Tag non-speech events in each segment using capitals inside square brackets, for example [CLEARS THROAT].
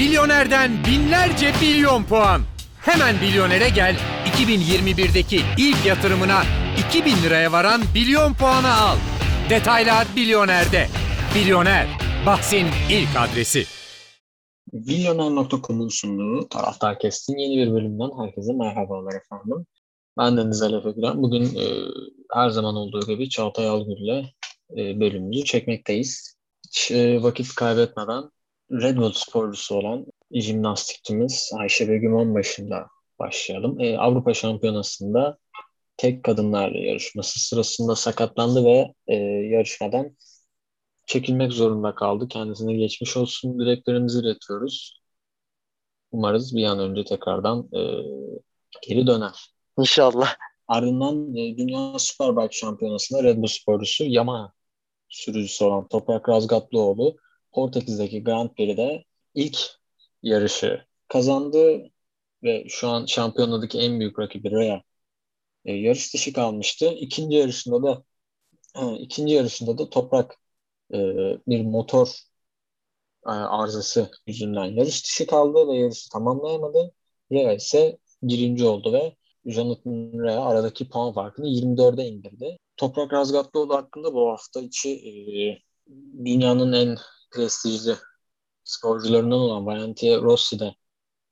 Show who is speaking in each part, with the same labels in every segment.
Speaker 1: Milyonerden binlerce milyon puan. Hemen Milyoner'e gel. 2021'deki ilk yatırımına 2000 liraya varan milyon puanı al. Detaylar Milyoner'de. Milyoner, bahsin ilk adresi.
Speaker 2: Milyoner.com'un sunduğu Taraftar Kest'in yeni bir bölümünden herkese merhabalar efendim. Ben Deniz Ali Efegülen. Bugün e, her zaman olduğu gibi Çağatay Algül ile e, bölümümüzü çekmekteyiz. Hiç e, vakit kaybetmeden Red Bull sporcusu olan jimnastikçimiz Ayşe Begüm Onbaşı'nda başlayalım. E, Avrupa Şampiyonası'nda tek kadınlar yarışması sırasında sakatlandı ve e, yarışmadan çekilmek zorunda kaldı. Kendisine geçmiş olsun dileklerimizi iletiyoruz. Umarız bir an önce tekrardan e, geri döner.
Speaker 3: İnşallah.
Speaker 2: Ardından e, Dünya Superbike Şampiyonası'nda Red Bull sporcusu Yamaha sürücüsü olan Toprak Razgatlıoğlu Portekiz'deki Grand Prix'de ilk yarışı kazandı ve şu an şampiyonadaki en büyük rakibi Rea e, yarış dışı kalmıştı. İkinci yarışında da e, ikinci yarışında da Toprak e, bir motor e, arızası yüzünden yarış dışı kaldı ve yarışı tamamlayamadı. Rea ise birinci oldu ve Jonathan Rea aradaki puan farkını 24'e indirdi. Toprak Razgatlıoğlu hakkında bu hafta içi e, dünyanın en prestijli sporcularından olan Valentino Rossi de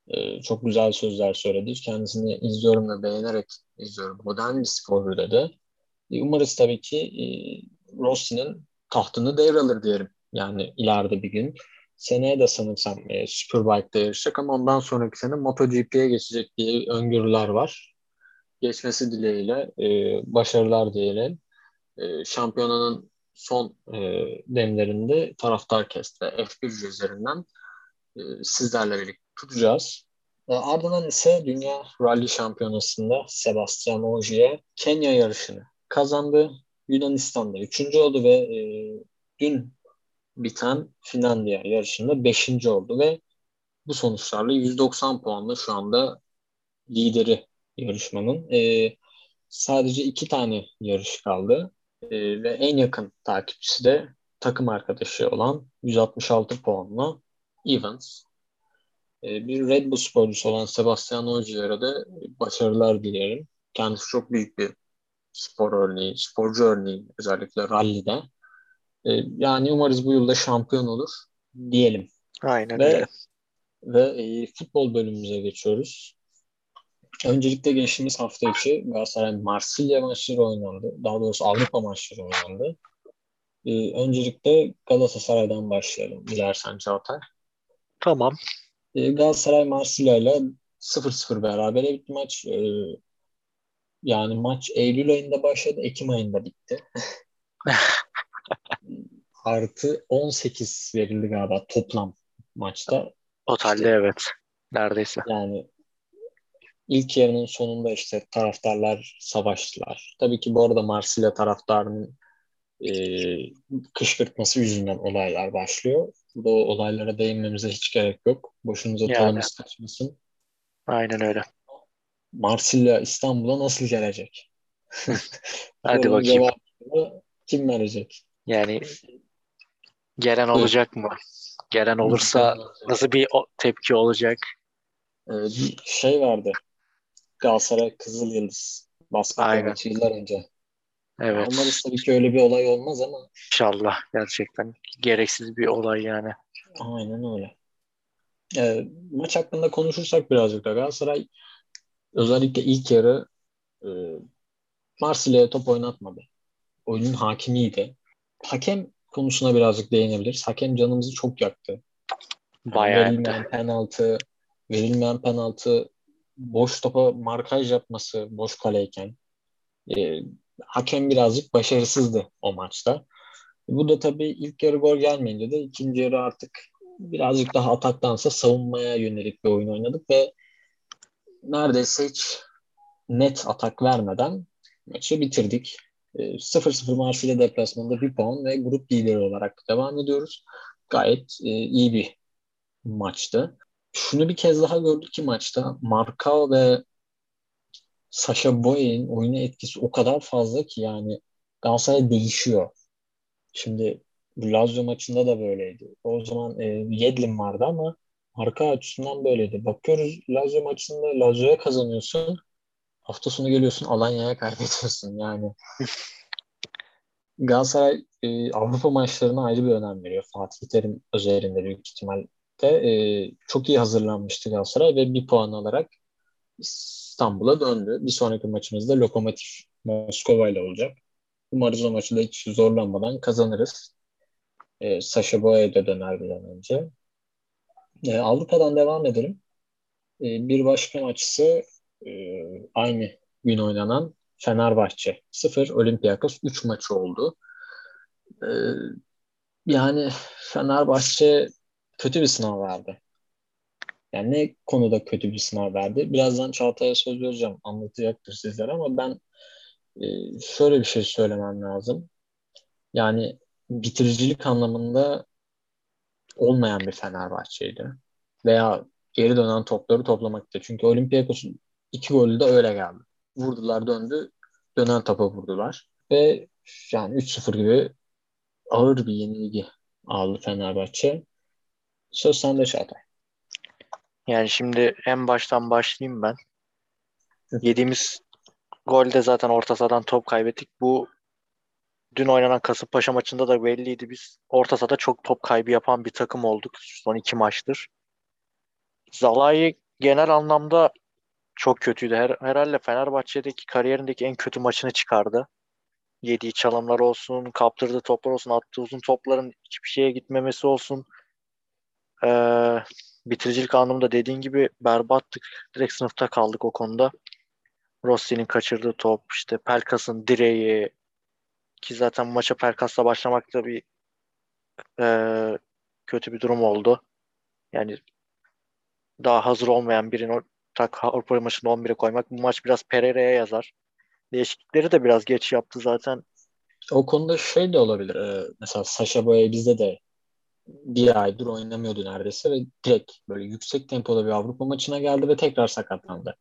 Speaker 2: e, çok güzel sözler söyledi. Kendisini izliyorum ve beğenerek izliyorum. Modern bir sporcu dedi. E, umarız tabii ki e, Rossi'nin tahtını devralır diyelim. Yani ileride bir gün. Seneye de sanırsam e, Superbike'da yarışacak ama ondan sonraki sene MotoGP'ye geçecek diye öngörüler var. Geçmesi dileğiyle e, başarılar diyelim. E, şampiyonanın son e, demlerinde taraftar kest ve F1 üzerinden e, sizlerle birlikte tutacağız. E, ardından ise Dünya Rally Şampiyonası'nda Sebastian Ogier Kenya yarışını kazandı. Yunanistan'da üçüncü oldu ve e, dün biten Finlandiya yarışında beşinci oldu ve bu sonuçlarla 190 puanla şu anda lideri yarışmanın. E, sadece iki tane yarış kaldı. E, ve en yakın takipçisi de takım arkadaşı olan 166 puanla Evans. E, bir Red Bull sporcusu olan Sebastian Ogier'e de başarılar dilerim. Kendisi çok büyük bir spor örneği, sporcu örneği özellikle rallide. E, yani umarız bu yılda şampiyon olur diyelim.
Speaker 3: Aynen
Speaker 2: ve,
Speaker 3: öyle.
Speaker 2: Ve e, futbol bölümümüze geçiyoruz. Öncelikle geçtiğimiz hafta içi Galatasaray Marsilya maçları oynandı. Daha doğrusu Avrupa maçları oynandı. Ee, öncelikle Galatasaray'dan başlayalım dilersen Çağatay.
Speaker 3: Tamam.
Speaker 2: Ee, Galatasaray Marsilya ile 0-0 beraber bitti maç. Ee, yani maç Eylül ayında başladı, Ekim ayında bitti. [LAUGHS] Artı 18 verildi galiba toplam maçta.
Speaker 3: Totalde evet. Neredeyse.
Speaker 2: Yani ilk yarının sonunda işte taraftarlar savaştılar. Tabii ki bu arada Marsilya taraftarının e, kışkırtması yüzünden olaylar başlıyor. Bu olaylara değinmemize hiç gerek yok. Boşumuza
Speaker 3: Yani.
Speaker 2: kaçmasın.
Speaker 3: Aynen öyle.
Speaker 2: Marsilya İstanbul'a nasıl gelecek? [LAUGHS]
Speaker 3: Hadi
Speaker 2: Bunun
Speaker 3: bakayım.
Speaker 2: kim verecek?
Speaker 3: Yani gelen olacak mı? Gelen olursa nasıl bir o- tepki olacak?
Speaker 2: Ee, bir şey vardı. Galatasaray Kızıl Yıldız basketbol maçı yıllar önce.
Speaker 3: Evet.
Speaker 2: Umarız tabii ki öyle bir olay olmaz ama
Speaker 3: İnşallah gerçekten gereksiz bir olay yani.
Speaker 2: Aynen öyle. Ee, maç hakkında konuşursak birazcık da Galatasaray özellikle ilk yarı e, Marsilya'ya top oynatmadı. Oyunun hakimiydi. Hakem konusuna birazcık değinebiliriz. Hakem canımızı çok yaktı.
Speaker 3: Bayağı
Speaker 2: verilmeyen penaltı, verilmeyen penaltı, boş topa markaj yapması boş kaleyken. E, hakem birazcık başarısızdı o maçta. Bu da tabii ilk yarı gol gelmeyince de ikinci yarı artık birazcık daha ataktansa savunmaya yönelik bir oyun oynadık ve neredeyse hiç net atak vermeden maçı bitirdik. E, 0-0 Marsilya deplasmanında bir puan ve grup lideri olarak devam ediyoruz. Gayet e, iyi bir maçtı. Şunu bir kez daha gördük ki maçta Markao ve Sasha Boye'nin oyuna etkisi o kadar fazla ki yani Galatasaray değişiyor. Şimdi Lazio maçında da böyleydi. O zaman e, Yedlin vardı ama arka açısından böyleydi. Bakıyoruz Lazio maçında Lazio'ya kazanıyorsun. Hafta sonu geliyorsun Alanya'ya kaybediyorsun. Yani Galatasaray e, Avrupa maçlarına ayrı bir önem veriyor. Fatih Terim özelinde büyük ihtimalle e, çok iyi hazırlanmıştı Galatasaray ve bir puan alarak İstanbul'a döndü. Bir sonraki maçımızda Lokomotiv Moskova ile olacak. Umarız o maçı da hiç zorlanmadan kazanırız. E, Sasha Boya da döner bir an önce. E, Avrupa'dan devam edelim. E, bir başka maç e, aynı gün oynanan Fenerbahçe 0, Olympiakos 3 maçı oldu. E, yani Fenerbahçe kötü bir sınav verdi. Yani ne konuda kötü bir sınav verdi? Birazdan Çağatay'a söz vereceğim. Anlatacaktır sizlere ama ben e, şöyle bir şey söylemem lazım. Yani bitiricilik anlamında olmayan bir Fenerbahçe'ydi. Veya geri dönen topları toplamakta. Çünkü Olympiakos'un iki golü de öyle geldi. Vurdular döndü. Dönen topa vurdular. Ve yani 3-0 gibi ağır bir yenilgi aldı Fenerbahçe. Söz sende Çağatay.
Speaker 3: Yani şimdi en baştan başlayayım ben. Yediğimiz golde zaten orta sahadan top kaybettik. Bu dün oynanan Kasımpaşa maçında da belliydi. Biz orta sahada çok top kaybı yapan bir takım olduk son iki maçtır. Zalai genel anlamda çok kötüydü. Her, herhalde Fenerbahçe'deki kariyerindeki en kötü maçını çıkardı. Yediği çalımlar olsun, kaptırdığı toplar olsun, attığı uzun topların hiçbir şeye gitmemesi olsun. Ee, bitiricilik anlamında dediğin gibi berbattık. Direkt sınıfta kaldık o konuda. Rossi'nin kaçırdığı top, işte Pelkas'ın direği ki zaten maça Pelkas'la başlamak da bir e, kötü bir durum oldu. Yani daha hazır olmayan birini tak Avrupa maçında 11'e koymak bu maç biraz Pereira'ya yazar. Değişiklikleri de biraz geç yaptı zaten.
Speaker 2: O konuda şey de olabilir. Ee, mesela Sasha Boya bizde de bir aydır oynamıyordu neredeyse ve direkt böyle yüksek tempoda bir Avrupa maçına geldi ve tekrar sakatlandı.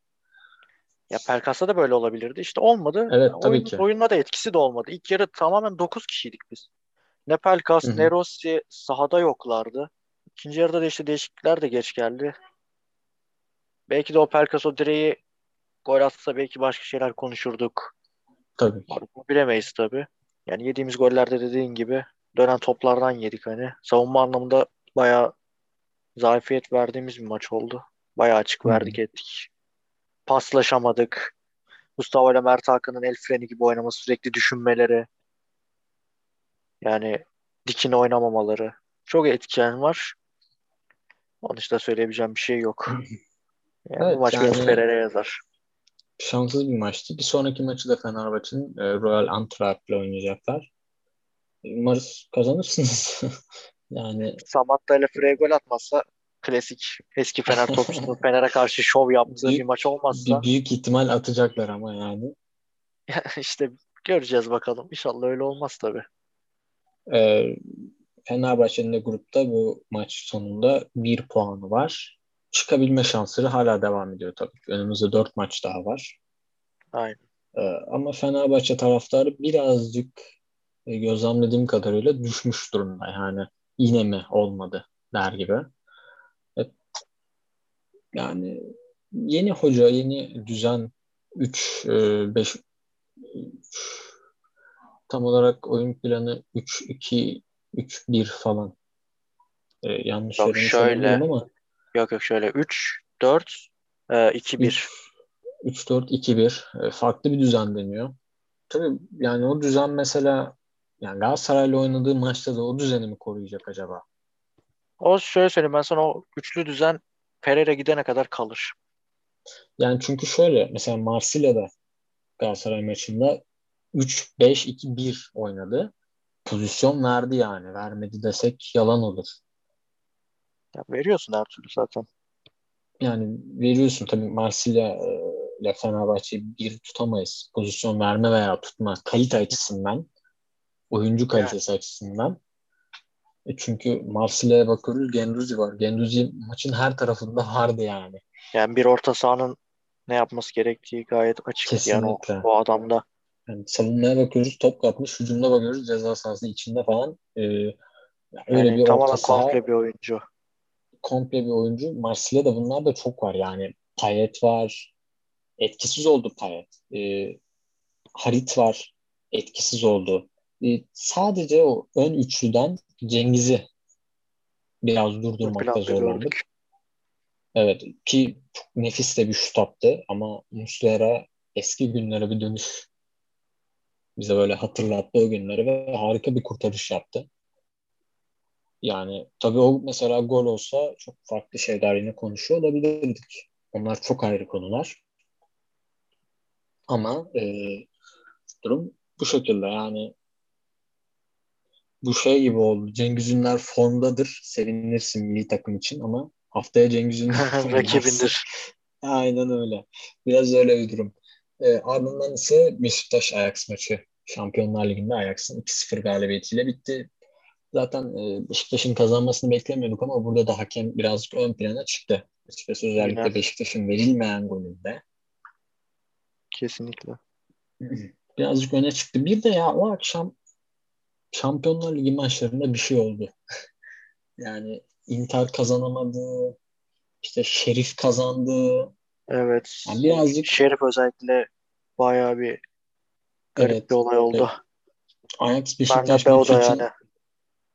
Speaker 3: Ya Pelkas'ta da böyle olabilirdi. İşte olmadı.
Speaker 2: Evet tabii
Speaker 3: Oyun,
Speaker 2: ki.
Speaker 3: Oyunla da etkisi de olmadı. İlk yarı tamamen 9 kişiydik biz. Ne Pelkas ne Rossi sahada yoklardı. İkinci yarıda da işte değişiklikler de geç geldi. Belki de o Pelkas o direği gol atsa belki başka şeyler konuşurduk.
Speaker 2: Tabii
Speaker 3: bilemeyiz tabii. Yani yediğimiz gollerde dediğin gibi dönen toplardan yedik hani. Savunma anlamında bayağı zafiyet verdiğimiz bir maç oldu. Bayağı açık verdik ettik. Paslaşamadık. Mustafa ile Mert Hakan'ın el freni gibi oynaması, sürekli düşünmeleri. Yani dikine oynamamaları. Çok etken var. Onun dışında söyleyebileceğim bir şey yok. Yani
Speaker 2: Evet,
Speaker 3: bu maç
Speaker 2: yani-
Speaker 3: Ferrer'e yazar.
Speaker 2: Şanssız bir maçtı. Bir sonraki maçı da Fenerbahçe'nin e, Royal Antwerp ile oynayacaklar. Umarız kazanırsınız. [LAUGHS] yani
Speaker 3: Samatta ile Frey gol atmazsa klasik eski Fener topçusunun [LAUGHS] Fener'e karşı şov yaptığı bir maç olmazsa
Speaker 2: bir büyük ihtimal atacaklar ama yani. [LAUGHS]
Speaker 3: işte göreceğiz bakalım. İnşallah öyle olmaz tabii.
Speaker 2: E, Fenerbahçe'nin de grupta bu maç sonunda bir puanı var. Çıkabilme şansları hala devam ediyor tabii. ki. Önümüzde dört maç daha var.
Speaker 3: Aynen.
Speaker 2: Ee, ama Fenerbahçe taraftarı birazcık gözlemlediğim kadarıyla düşmüş durumda. Yani yine mi olmadı der gibi. Evet. Yani yeni hoca, yeni düzen 3 5 tam olarak oyun planı 3 2 3 1 falan. Ee, yanlış
Speaker 3: Yok, şöyle.
Speaker 2: ama
Speaker 3: Yok yok şöyle 3 4 2 1.
Speaker 2: 3-4-2-1 e, farklı bir düzen deniyor. Tabii yani o düzen mesela yani Galatasaray'la oynadığı maçta da o düzeni mi koruyacak acaba?
Speaker 3: O şöyle söyleyeyim ben sana o üçlü düzen Pereira gidene kadar kalır.
Speaker 2: Yani çünkü şöyle mesela Marsilya'da Galatasaray maçında 3-5-2-1 oynadı. Pozisyon verdi yani. Vermedi desek yalan olur.
Speaker 3: Ya veriyorsun her türlü zaten.
Speaker 2: Yani veriyorsun tabii Marsilya e, ile Fenerbahçe'yi bir tutamayız. Pozisyon verme veya tutma kalite açısından, oyuncu kalitesi açısından. E çünkü Marsilya'ya bakıyoruz Genduzi var. Genduzi maçın her tarafında vardı yani.
Speaker 3: Yani bir orta sahanın ne yapması gerektiği gayet açık yani o,
Speaker 2: Kesinlikle.
Speaker 3: o adamda.
Speaker 2: Yani savunmaya bakıyoruz top kapmış, hücumda bakıyoruz ceza sahası içinde falan. E, öyle
Speaker 3: Yani
Speaker 2: bir
Speaker 3: tamamen
Speaker 2: orta saha
Speaker 3: komple bir oyuncu.
Speaker 2: komple bir oyuncu. Marsilya'da bunlar da çok var. Yani Payet var. Etkisiz oldu Payet. Ee, Harit var. Etkisiz oldu. Ee, sadece o ön üçlüden Cengiz'i biraz durdurmakta zorlandık. Evet ki çok nefis de bir şut attı ama Muslera eski günlere bir dönüş bize böyle hatırlattı o günleri ve harika bir kurtarış yaptı. Yani tabii o mesela gol olsa çok farklı şeyler yine konuşuyor olabilirdik. Onlar çok ayrı konular. Ama e, durum bu şekilde yani bu şey gibi oldu. Cengiz Ünder formdadır. Sevinirsin milli takım için ama haftaya Cengiz [LAUGHS] formdaysa-
Speaker 3: Rakibindir.
Speaker 2: Aynen öyle. Biraz öyle bir durum. E, ardından ise Beşiktaş Ajax maçı. Şampiyonlar Ligi'nde Ajax'ın 2-0 galibiyetiyle bitti. Zaten e, Beşiktaş'ın kazanmasını beklemiyorduk ama burada da hakem birazcık ön plana çıktı. Açıkçası özellikle
Speaker 3: Aynen.
Speaker 2: Beşiktaş'ın verilmeyen golünde
Speaker 3: Kesinlikle. [CLEARS THROAT]
Speaker 2: birazcık öne çıktı. Bir de ya o akşam Şampiyonlar Ligi maçlarında bir şey oldu. [LAUGHS] yani Inter kazanamadı. işte Şerif kazandı.
Speaker 3: Evet.
Speaker 2: Yani birazcık
Speaker 3: Şerif özellikle bayağı bir garip
Speaker 2: Evet,
Speaker 3: bir olay oldu.
Speaker 2: Ajax
Speaker 3: Ben de
Speaker 2: Beşiktaş maçı
Speaker 3: da
Speaker 2: için
Speaker 3: yani.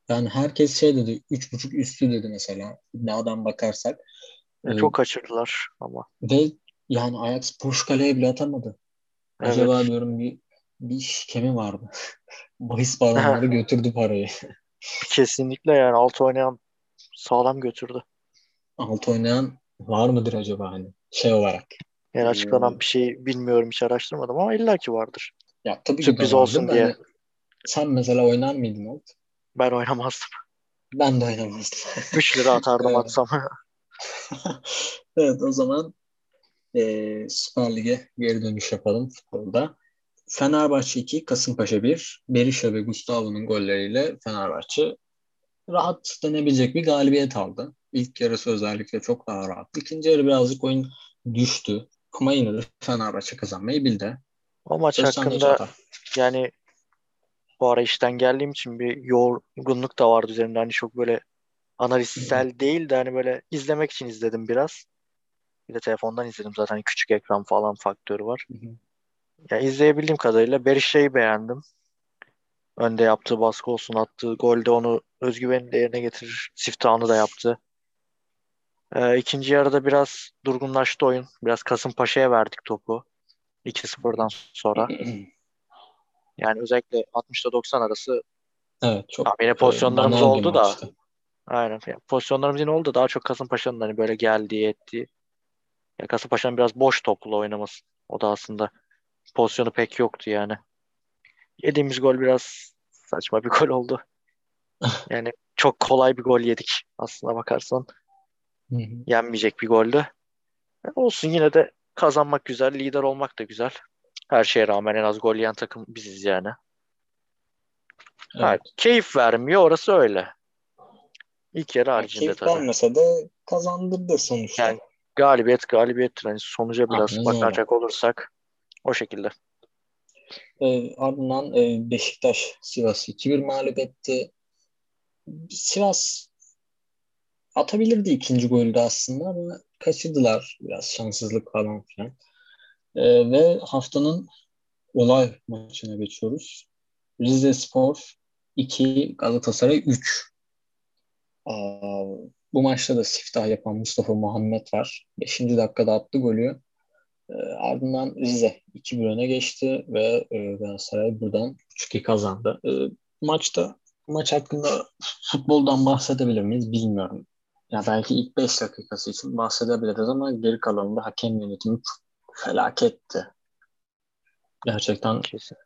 Speaker 2: yani herkes şey dedi 3.5 üstü dedi mesela iddiadan bakarsak.
Speaker 3: Ya
Speaker 2: Ee,
Speaker 3: Çok kaçırdılar ama.
Speaker 2: Ve yani Ajax boş kaleye bile atamadı.
Speaker 3: Evet.
Speaker 2: Acaba diyorum bir bir şikemi vardı. [LAUGHS] Bahis bağlamları [LAUGHS] götürdü parayı.
Speaker 3: Kesinlikle yani altı oynayan sağlam götürdü.
Speaker 2: Alt oynayan var mıdır acaba hani şey olarak?
Speaker 3: Yani açıklanan
Speaker 2: Hmm.
Speaker 3: bir şey bilmiyorum hiç araştırmadım ama illaki vardır.
Speaker 2: Ya tabii ki
Speaker 3: Sürpriz
Speaker 2: vardır
Speaker 3: olsun diye.
Speaker 2: hani sen mesela oynar mıydın alt?
Speaker 3: Ben oynamazdım.
Speaker 2: Ben de oynamazdım. [LAUGHS]
Speaker 3: 3 lira atardım
Speaker 2: Evet.
Speaker 3: atsam.
Speaker 2: Evet o zaman eee Süper Lig'e geri dönüş yapalım futbolda. Fenerbahçe 2, Kasımpaşa 1. Berisha ve Gustavo'nun golleriyle Fenerbahçe rahat denebilecek bir galibiyet aldı. İlk yarısı özellikle çok daha rahattı. İkinci yarı birazcık oyun düştü. Ama yine de Fenerbahçe kazanmayı bildi.
Speaker 3: o maç
Speaker 2: sende
Speaker 3: hakkında yani bu ara işten geldiğim için bir yorgunluk da vardı üzerimde. Hani çok böyle analizsel değil de hani böyle izlemek için izledim biraz. Bir de telefondan izledim zaten küçük ekran falan faktörü var.
Speaker 2: Hı hı.
Speaker 3: Ya izleyebildiğim kadarıyla Berisha'yı beğendim. Önde yaptığı baskı olsun, attığı golde onu özgüvenini de yerine getirir. Siftahını da yaptı. Ee, ikinci yarıda biraz durgunlaştı oyun. Biraz Kasımpaşa'ya verdik topu. 2-0'dan sonra. [CLEARS THROAT] Yani özellikle 60'da 90 arası
Speaker 2: Evet çok
Speaker 3: yine pozisyonlarımız
Speaker 2: banal bir
Speaker 3: oldu da.
Speaker 2: maçtı.
Speaker 3: aynen. Yani pozisyonlarımız yine oldu. Daha çok Kasımpaşa'nın hani böyle geldiği ettiği. Ya Kasımpaşa'nın biraz boş toplu oynaması. O da aslında pozisyonu pek yoktu yani. Yediğimiz gol biraz saçma bir gol oldu. [LAUGHS] Yani çok kolay bir gol yedik aslına bakarsan. Yenmeyecek bir goldü. E, Olsun yine de kazanmak güzel, lider olmak da güzel. Her şeye rağmen en az gol yiyen takım biziz yani. Ha,
Speaker 2: Evet.
Speaker 3: keyif vermiyor orası öyle. İlk yarı
Speaker 2: Yani
Speaker 3: haricinde
Speaker 2: keyif
Speaker 3: tabii.
Speaker 2: vermese de kazandırdı sonuçta.
Speaker 3: Yani galibiyet galibiyettir. Hani sonuca biraz
Speaker 2: Aynen
Speaker 3: bakacak olursak şekilde.
Speaker 2: E, ardından e, Beşiktaş Sivas'ı 2-1 mağlup etti. Sivas atabilirdi ikinci golü de aslında ama kaçırdılar. Biraz şanssızlık falan filan. E, ve haftanın olay maçına geçiyoruz. Rize Spor 2, Galatasaray 3. Aa, bu maçta da siftah yapan Mustafa Muhammed var. 5. dakikada attı golü. E, ardından Rize 2-1 öne geçti ve e, Galatasaray buradan 3-2 kazandı. E, maçta maç hakkında futboldan bahsedebilir miyiz bilmiyorum. Ya belki ilk 5 dakikası için bahsedebiliriz ama geri kalanında hakem yönetimi felaketti. Gerçekten
Speaker 3: Kesin.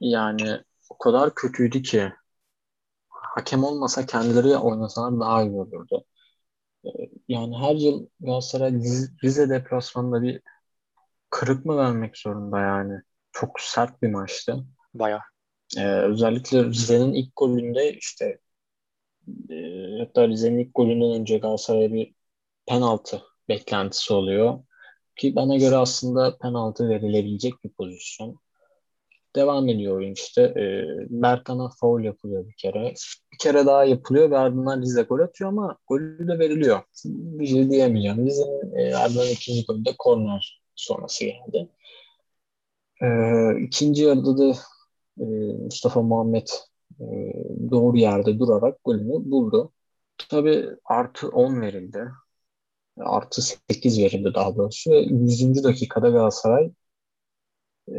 Speaker 2: yani o kadar kötüydü ki hakem olmasa kendileri oynasalar daha iyi olurdu. Yani her yıl Galatasaray Rize- deplasmanında bir kırık mı vermek zorunda yani. Çok sert bir maçtı.
Speaker 3: Bayağı.
Speaker 2: Ee, özellikle Rize'nin ilk golünde işte e, hatta Rize'nin ilk golünden önce Galatasaray'a bir penaltı beklentisi oluyor. Ki bana göre aslında penaltı verilebilecek bir pozisyon. Devam ediyor oyun işte. E, Berkan'a foul yapılıyor bir kere. Bir kere daha yapılıyor ve ardından Rize gol atıyor ama golü de veriliyor. Bir şey diyemeyeceğim. Rize'nin e, ardından ikinci golü de korner sonrası geldi. E, ikinci yarıda da e, Mustafa Muhammed e, doğru yerde durarak golünü buldu. Tabii artı 10 verildi. Artı 8 verildi daha doğrusu. Ve 100. dakikada Galatasaray e,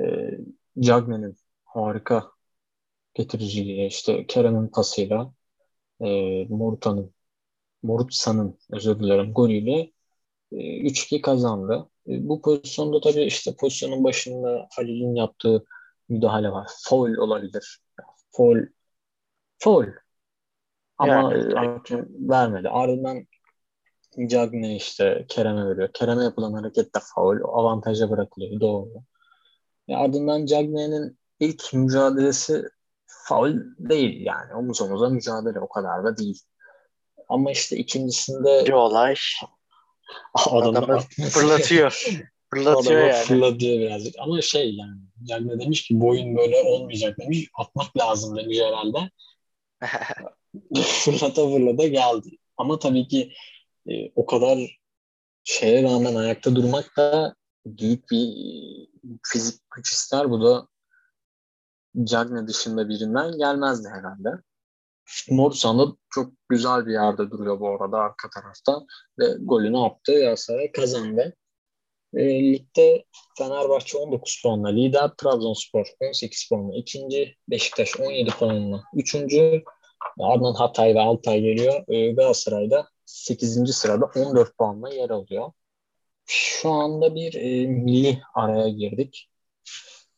Speaker 2: Cagney'in harika getiriciliği işte Kerem'in pasıyla e, Moruta'nın Morutsa'nın özür dilerim golüyle e, 3-2 kazandı. E, bu pozisyonda tabii işte pozisyonun başında Halil'in yaptığı müdahale var. Foul olabilir. Foul foul ama
Speaker 3: Yani.
Speaker 2: hakem vermedi. Ardından Cagney işte Kerem'e veriyor. Kerem'e yapılan hareket de faul. Avantaja bırakılıyor. Doğru. E, ardından Cagney'in ilk mücadelesi faul değil yani. Omuz omuza mücadele o kadar da değil. Ama işte ikincisinde
Speaker 3: Bir olay. [LAUGHS]
Speaker 2: adamı
Speaker 3: Adamı fırlatıyor. [LAUGHS] Fırlatıyor
Speaker 2: adamı
Speaker 3: yani.
Speaker 2: fırlatıyor birazcık. Ama şey yani Cagney demiş ki bu oyun böyle olmayacak demiş. Atmak lazım demiş herhalde. [LAUGHS] fırlata fırlata geldi. Ama tabii ki e, o kadar şeye rağmen ayakta durmak da büyük bir fizik güç ister. Bu da Cagney dışında birinden gelmezdi herhalde. Morsan da çok güzel bir yerde duruyor bu arada arka tarafta ve golünü attı. Galatasaray kazandı. E, ligde Fenerbahçe 19 puanla lider, Trabzonspor 18 puanla ikinci, Beşiktaş 17 puanla üçüncü, ardından Hatay ve Altay geliyor. E, Galatasaray'da 8. sırada 14 puanla yer alıyor. Şu anda bir e, milli araya girdik.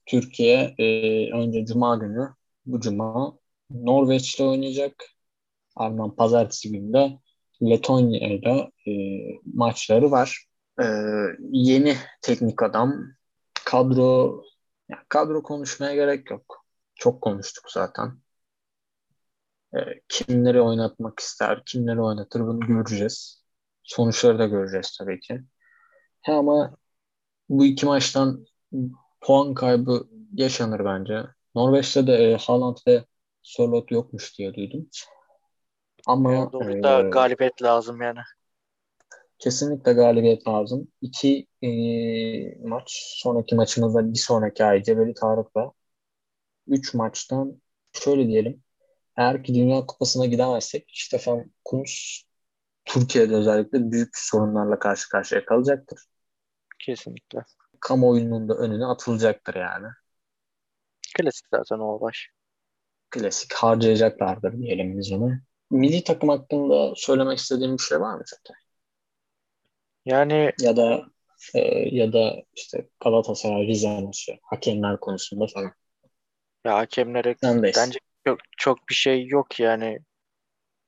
Speaker 2: Türkiye e, önce Cuma günü, bu Cuma Norveç'te oynayacak. Ardından pazartesi günü de Letonya'yla e, maçları var. E, yeni teknik adam, kadro ya kadro konuşmaya gerek yok. Çok konuştuk zaten. E, kimleri oynatmak ister, kimleri oynatır bunu göreceğiz. Sonuçları da göreceğiz tabii ki. He ama bu iki maçtan puan kaybı yaşanır bence. Norveç'te de e, Haaland ve Sörloth yokmuş diye duydum. Ama
Speaker 3: Burada
Speaker 2: e,
Speaker 3: galibiyet lazım yani.
Speaker 2: kesinlikle galibiyet lazım. İki e, maç, sonraki maçımızda bir sonraki ay Cebeli Tarık'la üç maçtan şöyle diyelim. Eğer ki Dünya Kupası'na gidemezsek Stefan Kuntz Türkiye'de özellikle büyük sorunlarla karşı karşıya kalacaktır.
Speaker 3: Kesinlikle.
Speaker 2: Kamuoyunun da önüne atılacaktır yani.
Speaker 3: Klasik zaten o baş.
Speaker 2: Klasik harcayacaklardır diyelim biz onu. Milli takım hakkında söylemek istediğim bir şey var mı zaten?
Speaker 3: Yani
Speaker 2: Ya da e, ya da işte Galatasaray, Rize maçı, hakemler konusunda falan.
Speaker 3: ya hakemlere
Speaker 2: Sendeyiz.
Speaker 3: bence çok, çok bir şey yok yani.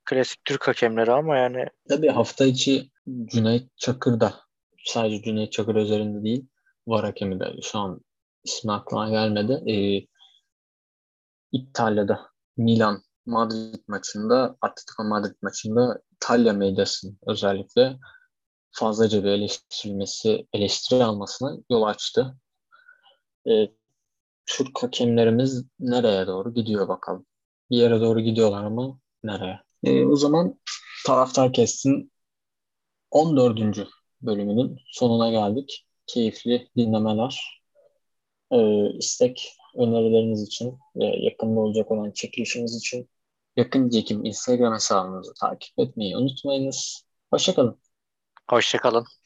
Speaker 3: Klasik Türk hakemleri ama yani
Speaker 2: Tabii hafta içi Cüneyt Çakır da sadece Cüneyt Çakır üzerinde değil var hakemi de şu an ismi aklıma gelmedi. Ee, İtalya'da Milan Madrid maçında Atletico Madrid maçında İtalya medyasının özellikle fazlaca bir eleştirilmesi, eleştiri almasına yol açtı. Ee, Türk hakemlerimiz nereye doğru gidiyor bakalım. Bir yere doğru gidiyorlar ama nereye? Ee, o zaman Taraftar Kestin 14. bölümünün sonuna geldik. Keyifli dinlemeler. Ee, istek önerileriniz için ve yakında olacak olan çekilişimiz için yakın çekim Instagram hesabımızı takip etmeyi unutmayınız. Hoşçakalın.
Speaker 3: hoşçakalın.